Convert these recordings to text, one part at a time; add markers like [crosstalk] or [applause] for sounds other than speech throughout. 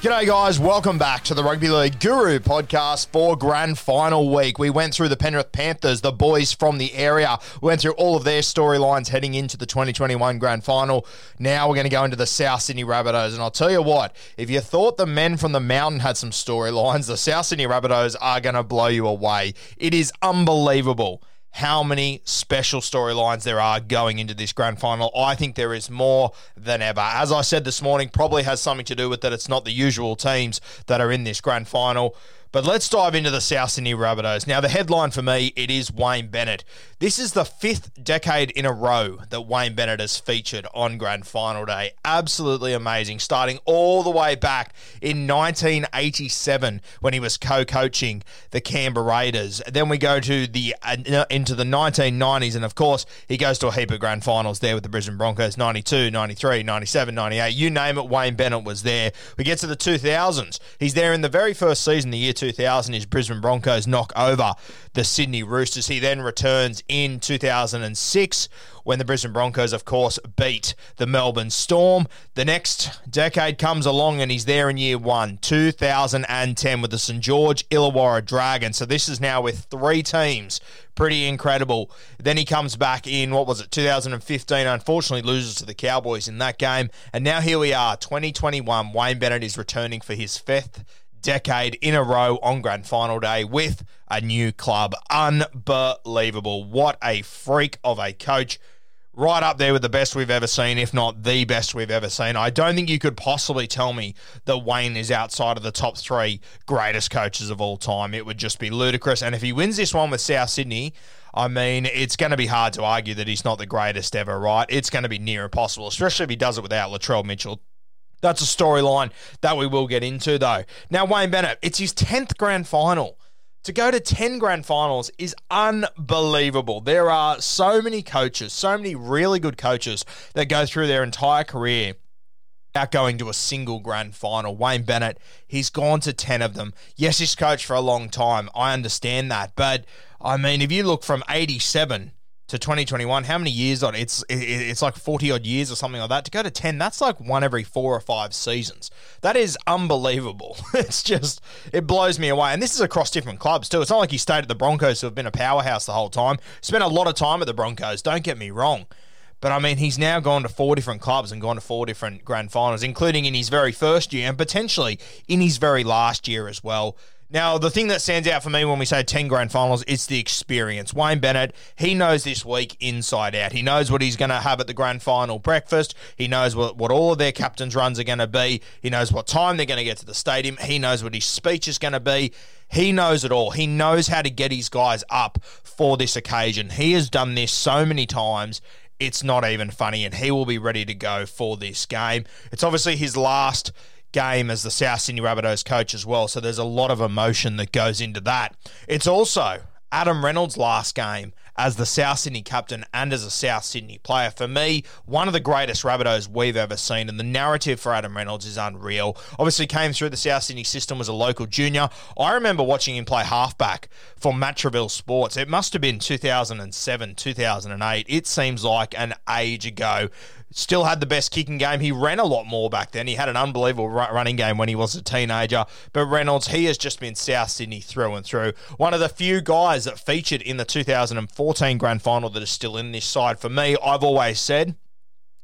G'day, guys. Welcome back to the Rugby League Guru podcast for grand final week. We went through the Penrith Panthers, the boys from the area. We went through all of their storylines heading into the 2021 grand final. Now we're going to go into the South Sydney Rabbitohs. And I'll tell you what, if you thought the men from the mountain had some storylines, the South Sydney Rabbitohs are going to blow you away. It is unbelievable how many special storylines there are going into this grand final. I think there is more than ever. As I said this morning, probably has something to do with that it's not the usual teams that are in this grand final. But let's dive into the South Sydney Rabbitohs. Now, the headline for me, it is Wayne Bennett. This is the fifth decade in a row that Wayne Bennett has featured on Grand Final Day. Absolutely amazing. Starting all the way back in 1987 when he was co-coaching the Canberra Raiders. Then we go to the uh, into the 1990s, and of course, he goes to a heap of Grand Finals there with the Brisbane Broncos, 92, 93, 97, 98. You name it, Wayne Bennett was there. We get to the 2000s. He's there in the very first season, the year 2000, his Brisbane Broncos knock over the Sydney Roosters. He then returns in 2006 when the Brisbane Broncos, of course, beat the Melbourne Storm. The next decade comes along and he's there in year one, 2010, with the St. George Illawarra Dragons. So this is now with three teams. Pretty incredible. Then he comes back in, what was it, 2015, unfortunately loses to the Cowboys in that game. And now here we are, 2021. Wayne Bennett is returning for his fifth decade in a row on grand final day with a new club. Unbelievable. What a freak of a coach. Right up there with the best we've ever seen, if not the best we've ever seen. I don't think you could possibly tell me that Wayne is outside of the top three greatest coaches of all time. It would just be ludicrous. And if he wins this one with South Sydney, I mean, it's going to be hard to argue that he's not the greatest ever, right? It's going to be near impossible, especially if he does it without Latrell Mitchell. That's a storyline that we will get into, though. Now, Wayne Bennett, it's his 10th grand final. To go to 10 grand finals is unbelievable. There are so many coaches, so many really good coaches that go through their entire career without going to a single grand final. Wayne Bennett, he's gone to 10 of them. Yes, he's coached for a long time. I understand that. But, I mean, if you look from 87 to 2021, how many years on it's it's like 40 odd years or something like that. To go to 10, that's like one every four or five seasons. That is unbelievable. [laughs] It's just it blows me away. And this is across different clubs too. It's not like he stayed at the Broncos who have been a powerhouse the whole time. Spent a lot of time at the Broncos, don't get me wrong. But I mean, he's now gone to four different clubs and gone to four different grand finals, including in his very first year and potentially in his very last year as well. Now, the thing that stands out for me when we say 10 grand finals is the experience. Wayne Bennett, he knows this week inside out. He knows what he's going to have at the grand final breakfast. He knows what, what all of their captain's runs are going to be. He knows what time they're going to get to the stadium. He knows what his speech is going to be. He knows it all. He knows how to get his guys up for this occasion. He has done this so many times. It's not even funny, and he will be ready to go for this game. It's obviously his last game as the South Sydney Rabbitohs coach as well. So there's a lot of emotion that goes into that. It's also Adam Reynolds' last game as the South Sydney captain and as a South Sydney player. For me, one of the greatest Rabbitohs we've ever seen, and the narrative for Adam Reynolds is unreal. Obviously, came through the South Sydney system as a local junior. I remember watching him play halfback for Matraville Sports. It must have been 2007, 2008. It seems like an age ago still had the best kicking game. He ran a lot more back then. He had an unbelievable running game when he was a teenager. But Reynolds, he has just been South Sydney through and through. One of the few guys that featured in the 2014 grand final that is still in this side. For me, I've always said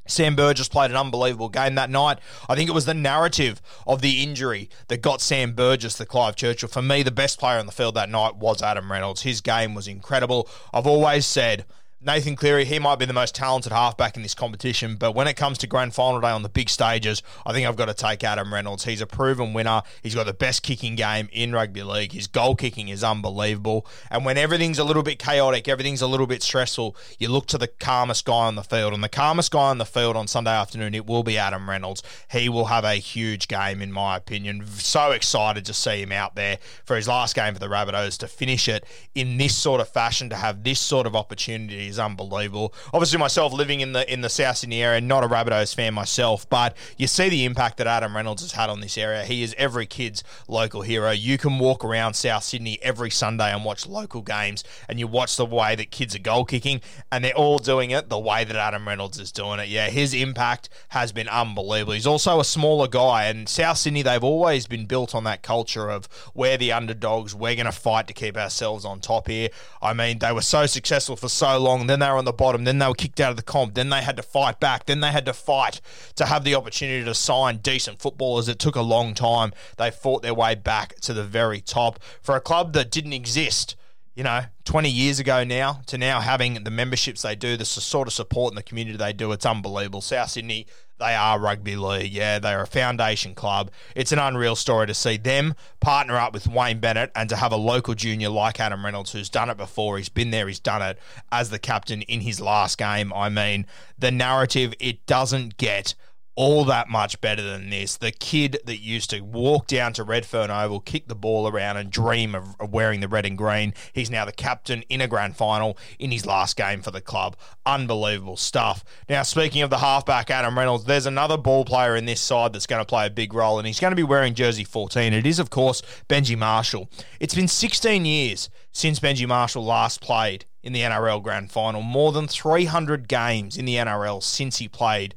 Sam Burgess played an unbelievable game that night. I think it was the narrative of the injury that got Sam Burgess the Clive Churchill. For me, the best player on the field that night was Adam Reynolds. His game was incredible. I've always said Nathan Cleary, he might be the most talented halfback in this competition, but when it comes to grand final day on the big stages, I think I've got to take Adam Reynolds. He's a proven winner. He's got the best kicking game in rugby league. His goal kicking is unbelievable. And when everything's a little bit chaotic, everything's a little bit stressful, you look to the calmest guy on the field. And the calmest guy on the field on Sunday afternoon, it will be Adam Reynolds. He will have a huge game, in my opinion. So excited to see him out there for his last game for the Rabbitohs to finish it in this sort of fashion, to have this sort of opportunity is unbelievable. Obviously, myself living in the in the South Sydney area, not a Rabbitohs fan myself, but you see the impact that Adam Reynolds has had on this area. He is every kid's local hero. You can walk around South Sydney every Sunday and watch local games, and you watch the way that kids are goal kicking, and they're all doing it the way that Adam Reynolds is doing it. Yeah, his impact has been unbelievable. He's also a smaller guy, and South Sydney they've always been built on that culture of we're the underdogs. We're going to fight to keep ourselves on top here. I mean, they were so successful for so long. Then they were on the bottom. Then they were kicked out of the comp. Then they had to fight back. Then they had to fight to have the opportunity to sign decent footballers. It took a long time. They fought their way back to the very top for a club that didn't exist. You know, 20 years ago now to now having the memberships they do, the sort of support in the community they do, it's unbelievable. South Sydney, they are rugby league. Yeah, they're a foundation club. It's an unreal story to see them partner up with Wayne Bennett and to have a local junior like Adam Reynolds who's done it before. He's been there, he's done it as the captain in his last game. I mean, the narrative, it doesn't get all that much better than this. The kid that used to walk down to Redfern Oval, kick the ball around, and dream of, wearing the red and green. He's now the captain in a grand final in his last game for the club. Unbelievable stuff. Now, speaking of the halfback, Adam Reynolds, there's another ball player in this side that's going to play a big role, and he's going to be wearing jersey 14. It is, of course, Benji Marshall. It's been 16 years since Benji Marshall last played in the NRL grand final, more than 300 games in the NRL since he played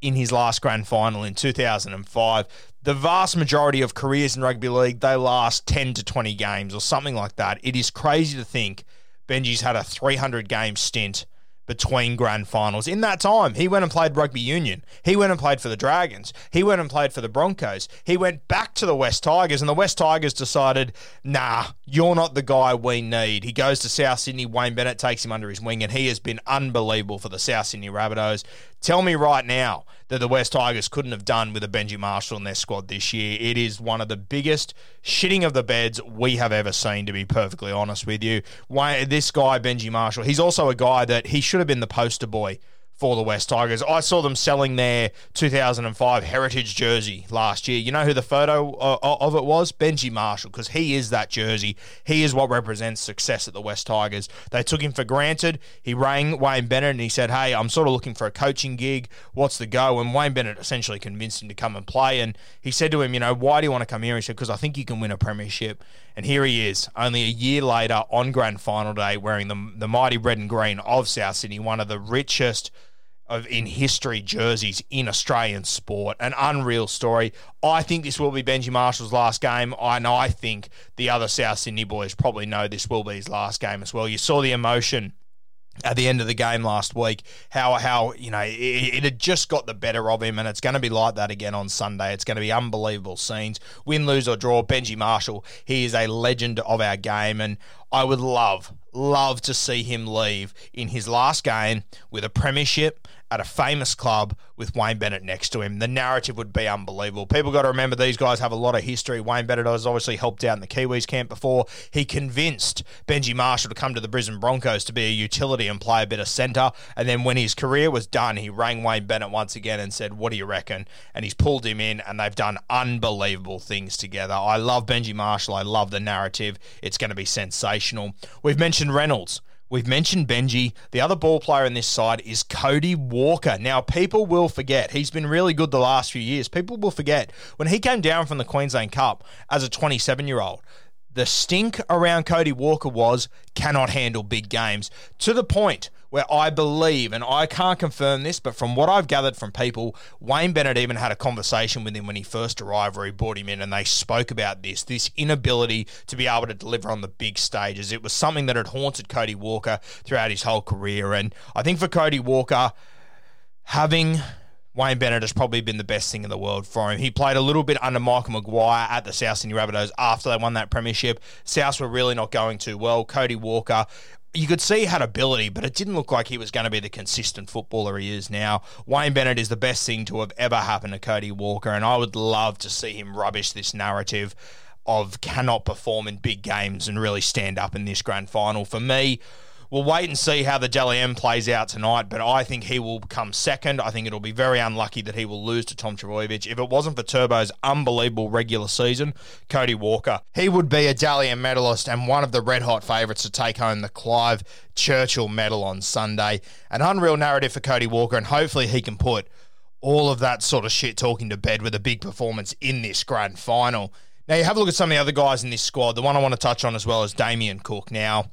in his last grand final in 2005. The vast majority of careers in rugby league, they last 10 to 20 games or something like that. It is crazy to think Benji's had a 300 game stint between grand finals. In that time, he went and played rugby union. He went and played for the Dragons. He went and played for the Broncos. He went back to the West Tigers, and the West Tigers decided, nah, you're not the guy we need. He goes to South Sydney. Wayne Bennett takes him under his wing, and he has been unbelievable for the South Sydney Rabbitohs. Tell me right now that the West Tigers couldn't have done with a Benji Marshall in their squad this year. It is one of the biggest shitting of the beds we have ever seen, to be perfectly honest with you. Why this guy, Benji Marshall, he's also a guy that he should have been the poster boy for the West Tigers. I saw them selling their 2005 Heritage jersey last year. You know who the photo uh, of it was? Benji Marshall, because he is that jersey. He is what represents success at the West Tigers. They took him for granted. He rang Wayne Bennett and he said, Hey, I'm sort of looking for a coaching gig. What's the go? And Wayne Bennett essentially convinced him to come and play. And he said to him, You know, why do you want to come here? He said, Because I think you can win a premiership. And here he is, only a year later on grand final day, wearing the, the mighty red and green of South Sydney, one of the richest of in history jerseys in Australian sport. An unreal story. I think this will be Benji Marshall's last game. Know I think the other South Sydney boys probably know this will be his last game as well. You saw the emotion at the end of the game last week, how how you know it, it, had just got the better of him, and it's going to be like that again on Sunday. It's going to be unbelievable scenes, win, lose or draw. Benji Marshall, he is a legend of our game, and I would love love to see him leave in his last game with a premiership at a famous club with Wayne Bennett next to him. The narrative would be unbelievable. People got to remember these guys have a lot of history. Wayne Bennett has obviously helped out in the Kiwis camp before. He convinced Benji Marshall to come to the Brisbane Broncos to be a utility and play a bit of centre. And then when his career was done, he rang Wayne Bennett once again and said, What do you reckon? And he's pulled him in, and they've done unbelievable things together. I love Benji Marshall. I love the narrative. It's going to be sensational. We've mentioned Reynolds. We've mentioned Benji. The other ball player in this side is Cody Walker. Now, people will forget. He's been really good the last few years. People will forget when he came down from the Queensland Cup as a 27 year old. The stink around Cody Walker was cannot handle big games to the point where I believe, and I can't confirm this, but from what I've gathered from people, Wayne Bennett even had a conversation with him when he first arrived, where he brought him in, and they spoke about this this inability to be able to deliver on the big stages. It was something that had haunted Cody Walker throughout his whole career, and I think for Cody Walker, having Wayne Bennett has probably been the best thing in the world for him. He played a little bit under Michael Maguire at the South Sydney Rabbitohs after they won that premiership. South were really not going too well. Cody Walker, you could see he had ability, but it didn't look like he was going to be the consistent footballer he is now. Wayne Bennett is the best thing to have ever happened to Cody Walker, and I would love to see him rubbish this narrative of cannot perform in big games and really stand up in this grand final. For me, We'll wait and see how the Dally M plays out tonight, but I think he will come second. I think it'll be very unlucky that he will lose to Tom Trbojevic. If it wasn't for Turbo's unbelievable regular season, Cody Walker, he would be a Dally M medalist and one of the red hot favourites to take home the Clive Churchill medal on Sunday. An unreal narrative for Cody Walker, and hopefully he can put all of that sort of shit talking to bed with a big performance in this grand final. Now, you have a look at some of the other guys in this squad. The one I want to touch on as well is Damien Cook. Now,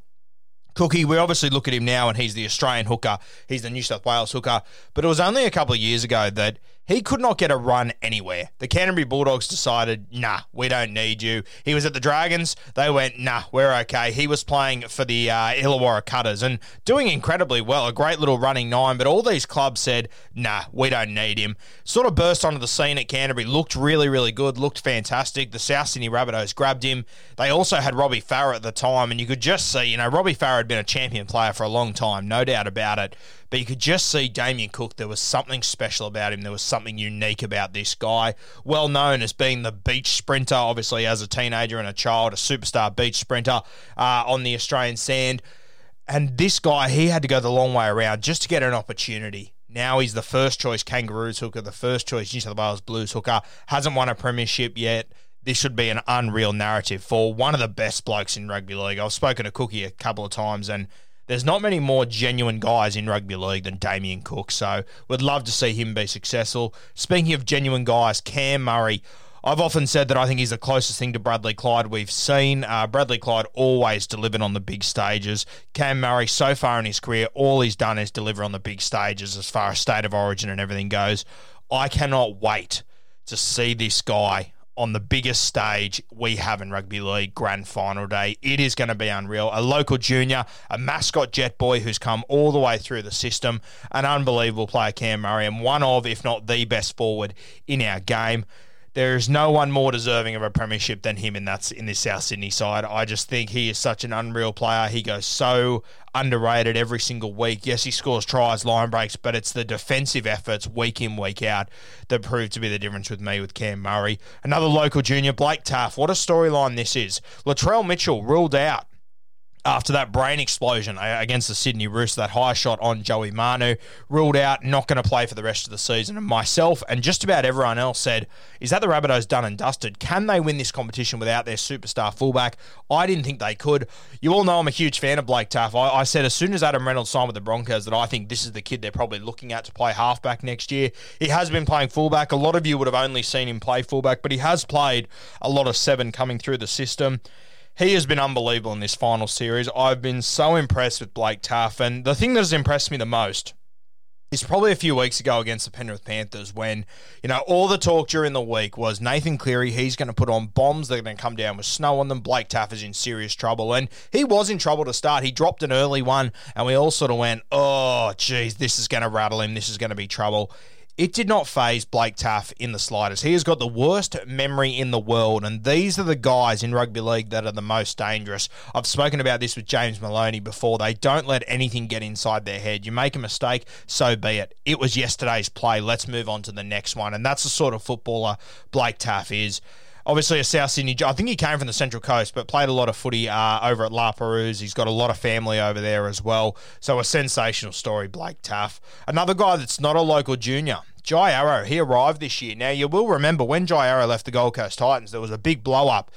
Cookie, we obviously look at him now and he's the Australian hooker. He's the New South Wales hooker. But it was only a couple of years ago that he could not get a run anywhere. The Canterbury Bulldogs decided, nah, we don't need you. He was at the Dragons. They went, nah, we're okay. He was playing for the uh, Illawarra Cutters and doing incredibly well. A great little running nine, but all these clubs said, nah, we don't need him. Sort of burst onto the scene at Canterbury. Looked really, really good. Looked fantastic. The South Sydney Rabbitohs grabbed him. They also had Robbie Farah at the time, and you could just see, you know, Robbie Farah had been a champion player for a long time, no doubt about it. But you could just see Damien Cook. There was something special about him. There was something unique about this guy. Well known as being the beach sprinter, obviously as a teenager and a child, a superstar beach sprinter uh, on the Australian sand. And this guy, he had to go the long way around just to get an opportunity. Now he's the first choice Kangaroos hooker, the first choice New South Wales Blues hooker. Hasn't won a premiership yet this should be an unreal narrative for one of the best blokes in rugby league. I've spoken to Cookie a couple of times, and there's not many more genuine guys in rugby league than Damien Cook, so we'd love to see him be successful. Speaking of genuine guys, Cam Murray. I've often said that I think he's the closest thing to Bradley Clyde we've seen. Uh, Bradley Clyde always delivered on the big stages. Cam Murray, so far in his career, all he's done is deliver on the big stages as far as state of origin and everything goes. I cannot wait to see this guy on the biggest stage we have in rugby league, grand final day. It is going to be unreal. A local junior, a mascot jet boy who's come all the way through the system, an unbelievable player, Cam Murray, and one of, if not the best forward in our game. There is no one more deserving of a premiership than him in that in this South Sydney side. I just think he is such an unreal player. He goes so underrated every single week. Yes, he scores tries, line breaks, but it's the defensive efforts week in, week out that prove to be the difference with me with Cam Murray. Another local junior, Blake Taaffe. What a storyline this is. Latrell Mitchell ruled out after that brain explosion uh, against the Sydney Roosters, that high shot on Joey Manu, ruled out, not going to play for the rest of the season. And myself and just about everyone else said, is that the Rabbitohs done and dusted? Can they win this competition without their superstar fullback? I didn't think they could. You all know I'm a huge fan of Blake Taaffe. I, I said as soon as Adam Reynolds signed with the Broncos that I think this is the kid they're probably looking at to play halfback next year. He has been playing fullback. A lot of you would have only seen him play fullback, but he has played a lot of seven coming through the system he has been unbelievable in this final series. I've been so impressed with Blake Taaffe, and the thing that has impressed me the most is probably a few weeks ago against the Penrith Panthers when, you know, all the talk during the week was Nathan Cleary, he's going to put on bombs, they're going to come down with snow on them. Blake Taaffe is in serious trouble. And he was in trouble to start. He dropped an early one, and we all sort of went, oh, geez, this is going to rattle him. This is going to be trouble. It did not faze Blake Taaffe in the slightest. He has got the worst memory in the world, and these are the guys in rugby league that are the most dangerous. I've spoken about this with James Maloney before. They don't let anything get inside their head. You make a mistake, so be it. It was yesterday's play. Let's move on to the next one. And that's the sort of footballer Blake Taaffe is obviously a South Sydney. I think he came from the Central Coast, but played a lot of footy uh, over at La Perouse. He's got a lot of family over there as well. So a sensational story, Blake Taaffe. Another guy that's not a local junior. Jai Arrow, he arrived this year. Now, you will remember when Jai Arrow left the Gold Coast Titans, there was a big blow up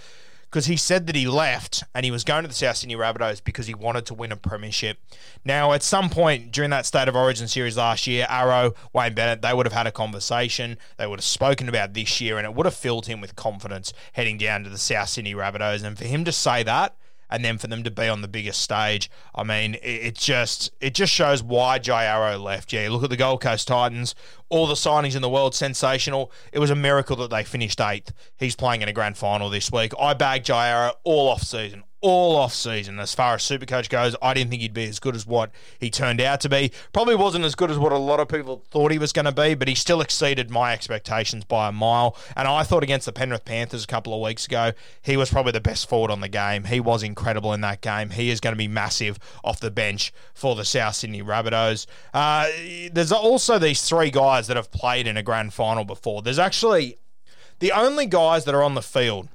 because he said that he left and he was going to the South Sydney Rabbitohs because he wanted to win a premiership. Now, at some point during that State of Origin series last year, Arrow, Wayne Bennett, they would have had a conversation. They would have spoken about this year, and it would have filled him with confidence heading down to the South Sydney Rabbitohs. And for him to say that, and then for them to be on the biggest stage, I mean, it, it just it just shows why Jai Arrow left. Yeah, look at the Gold Coast Titans, all the signings in the world, sensational. It was a miracle that they finished eighth. He's playing in a grand final this week. I bagged Jai all off season, all off season. As far as Supercoach goes, I didn't think he'd be as good as what he turned out to be. Probably wasn't as good as what a lot of people thought he was going to be, but he still exceeded my expectations by a mile. And I thought against the Penrith Panthers a couple of weeks ago, he was probably the best forward on the game. He was incredible in that game. He is going to be massive off the bench for the South Sydney Rabbitohs. Uh, there's also these three guys that have played in a grand final before. There's actually the only guys that are on the field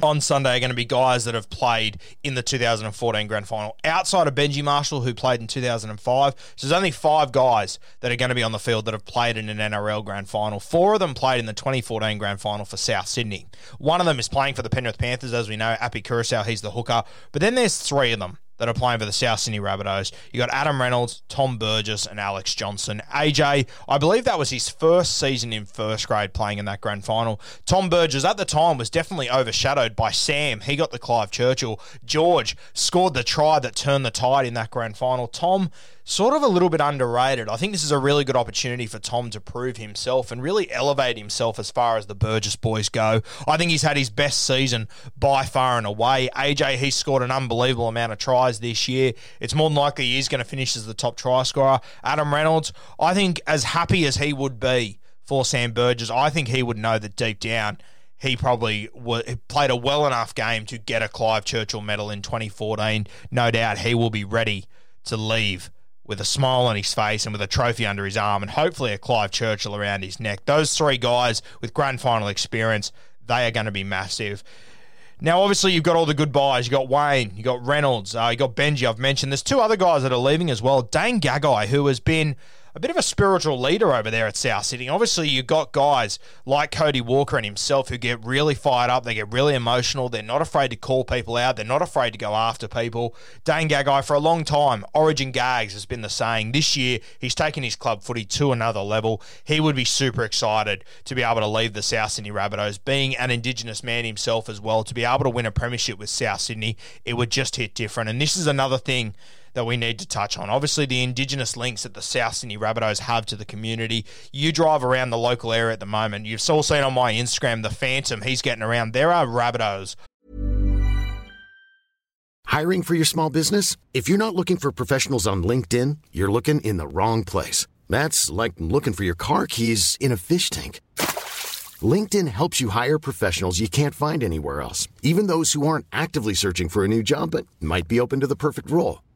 on Sunday are going to be guys that have played in the 2014 grand final. Outside of Benji Marshall, who played in 2005, so there's only five guys that are going to be on the field that have played in an NRL grand final. Four of them played in the 2014 grand final for South Sydney. One of them is playing for the Penrith Panthers, as we know, Api Koroisau, he's the hooker. But then there's three of them that are playing for the South Sydney Rabbitohs. You got Adam Reynolds, Tom Burgess, and Alex Johnston. AJ, I believe that was his first season in first grade playing in that grand final. Tom Burgess at the time was definitely overshadowed by Sam. He got the Clive Churchill. George scored the try that turned the tide in that grand final. Tom sort of a little bit underrated. I think this is a really good opportunity for Tom to prove himself and really elevate himself as far as the Burgess boys go. I think he's had his best season by far and away. AJ, he's scored an unbelievable amount of tries this year. It's more than likely he's going to finish as the top try scorer. Adam Reynolds, I think as happy as he would be for Sam Burgess, I think he would know that deep down he probably played a well enough game to get a Clive Churchill medal in 2014. No doubt he will be ready to leave with a smile on his face and with a trophy under his arm and hopefully a Clive Churchill around his neck. Those three guys with grand final experience, they are going to be massive. Now, obviously, you've got all the good buys. You got Wayne, you've got Reynolds, uh, you got Benji. I've mentioned there's two other guys that are leaving as well. Dane Gagai, who has been a bit of a spiritual leader over there at South Sydney. Obviously, you've got guys like Cody Walker and himself who get really fired up. They get really emotional. They're not afraid to call people out. They're not afraid to go after people. Dane Gagai, for a long time, Origin Gags has been the saying. This year, he's taken his club footy to another level. He would be super excited to be able to leave the South Sydney Rabbitohs. Being an Indigenous man himself as well, to be able to win a premiership with South Sydney, it would just hit different. And this is another thing that we need to touch on. Obviously, the Indigenous links that the South Sydney Rabbitohs have to the community. You drive around the local area at the moment. You've all seen on my Instagram the Phantom. He's getting around. There are Rabbitohs. Hiring for your small business? If you're not looking for professionals on LinkedIn, you're looking in the wrong place. That's like looking for your car keys in a fish tank. LinkedIn helps you hire professionals you can't find anywhere else, even those who aren't actively searching for a new job but might be open to the perfect role.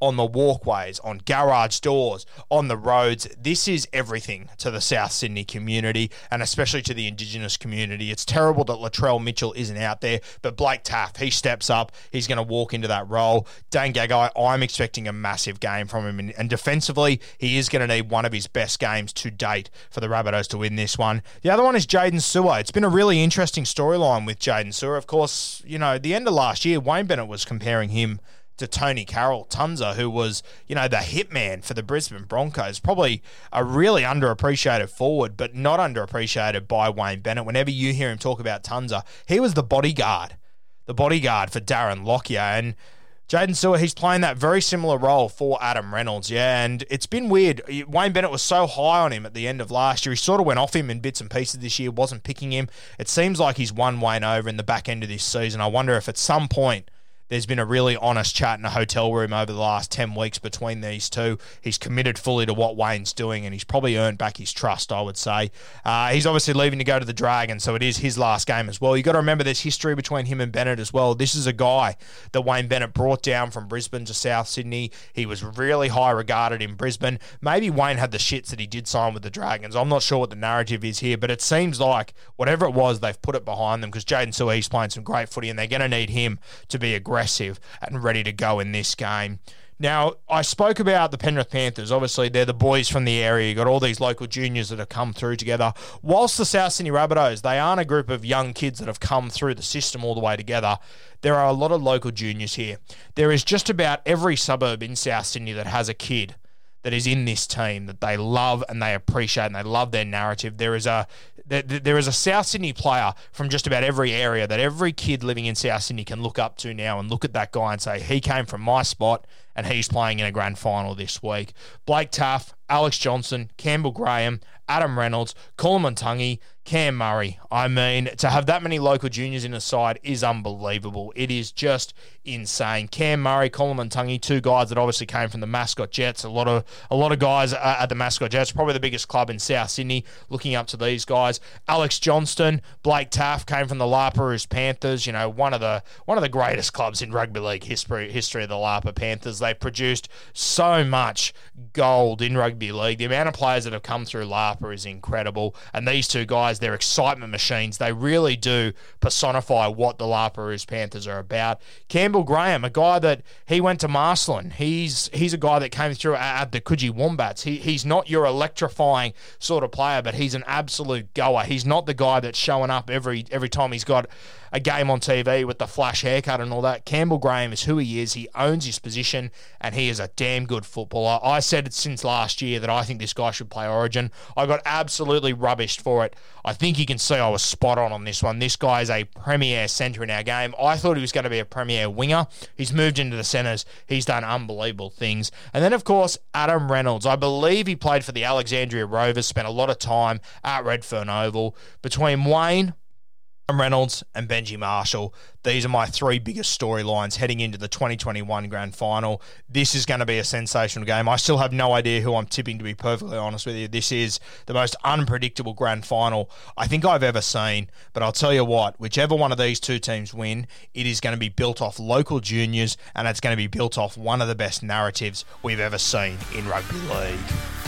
on the walkways, on garage doors, on the roads. This is everything to the South Sydney community and especially to the Indigenous community. It's terrible that Latrell Mitchell isn't out there, but Blake Taaffe, he steps up. He's going to walk into that role. Dane Gagai, I'm expecting a massive game from him. And, and defensively, he is going to need one of his best games to date for the Rabbitohs to win this one. The other one is Jaydn Su'A. It's been a really interesting storyline with Jaydn Su'A. Of course, you know, the end of last year, Wayne Bennett was comparing him to Tonie Carroll Tunza, who was, you know, the hitman for the Brisbane Broncos. Probably a really underappreciated forward, but not underappreciated by Wayne Bennett. Whenever you hear him talk about Tunza, he was the bodyguard, the bodyguard for Darren Lockyer. And Jaydn Su'A, he's playing that very similar role for Adam Reynolds, yeah, and it's been weird. Wayne Bennett was so high on him at the end of last year. He sort of went off him in bits and pieces this year, wasn't picking him. It seems like he's won Wayne over in the back end of this season. I wonder if at some point There's been a really honest chat in a hotel room over the last 10 weeks between these two. He's committed fully to what Wayne's doing, and he's probably earned back his trust, I would say. Uh, he's obviously leaving to go to the Dragons, so it is his last game as well. You've got to remember there's history between him and Bennett as well. This is a guy that Wayne Bennett brought down from Brisbane to South Sydney. He was really high regarded in Brisbane. Maybe Wayne had the shits that he did sign with the Dragons. I'm not sure what the narrative is here, but it seems like whatever it was, they've put it behind them because Jaydn Su'A's playing some great footy and they're going to need him to be aggressive and ready to go in this game. Now, I spoke about the Penrith Panthers. Obviously, they're the boys from the area. You've got all these local juniors that have come through together. Whilst the South Sydney Rabbitohs, they aren't a group of young kids that have come through the system all the way together. There are a lot of local juniors here. There is just about every suburb in South Sydney that has a kid that is in this team that they love and they appreciate and they love their narrative. There is a there, there is a South Sydney player from just about every area that every kid living in South Sydney can look up to now and look at that guy and say he came from my spot and he's playing in a grand final this week. Blake Taaffe, Alex Johnston, Campbell Graham, Adam Reynolds, Koloamatangi, Cam Murray. I mean, to have that many local juniors in the side is unbelievable. It is just insane. Cam Murray, Koloamatangi, two guys that obviously came from the Mascot Jets. A lot of a lot of guys uh, at the Mascot Jets, probably the biggest club in South Sydney. Looking up to these guys, Alex Johnston, Blake Taaffe came from the La Perouse Panthers. You know, one of the one of the greatest clubs in rugby league history history of the La Panthers. They produced so much gold in rugby league. The amount of players that have come through La is incredible, and these two guys they're excitement machines. They really do personify what the La Perouse Panthers are about. Campbell Graham, a guy that he went to Marcellin. He's he's a guy that came through at the Coogee Wombats. He, he's not your electrifying sort of player, but he's an absolute goer. He's not the guy that's showing up every every time he's got a game on TV with the flash haircut and all that. Campbell Graham is who he is. He owns his position and he is a damn good footballer. I said it since last year that I think this guy should play Origin. I got absolutely rubbished for it. I think you can see I was spot on on this one. This guy is a premier centre in our game. I thought he was going to be a premier winger. He's moved into the centres. He's done unbelievable things. And then, of course, Adam Reynolds. I believe he played for the Alexandria Rovers, spent a lot of time at Redfern Oval. Between Wayne, Reynolds and Benji Marshall. These are my three biggest storylines heading into the 2021 grand final. This is going to be a sensational game. I still have no idea who I'm tipping, to be perfectly honest with you. This is the most unpredictable grand final I think I've ever seen. But I'll tell you what, whichever one of these two teams win, it is going to be built off local juniors and it's going to be built off one of the best narratives we've ever seen in rugby league.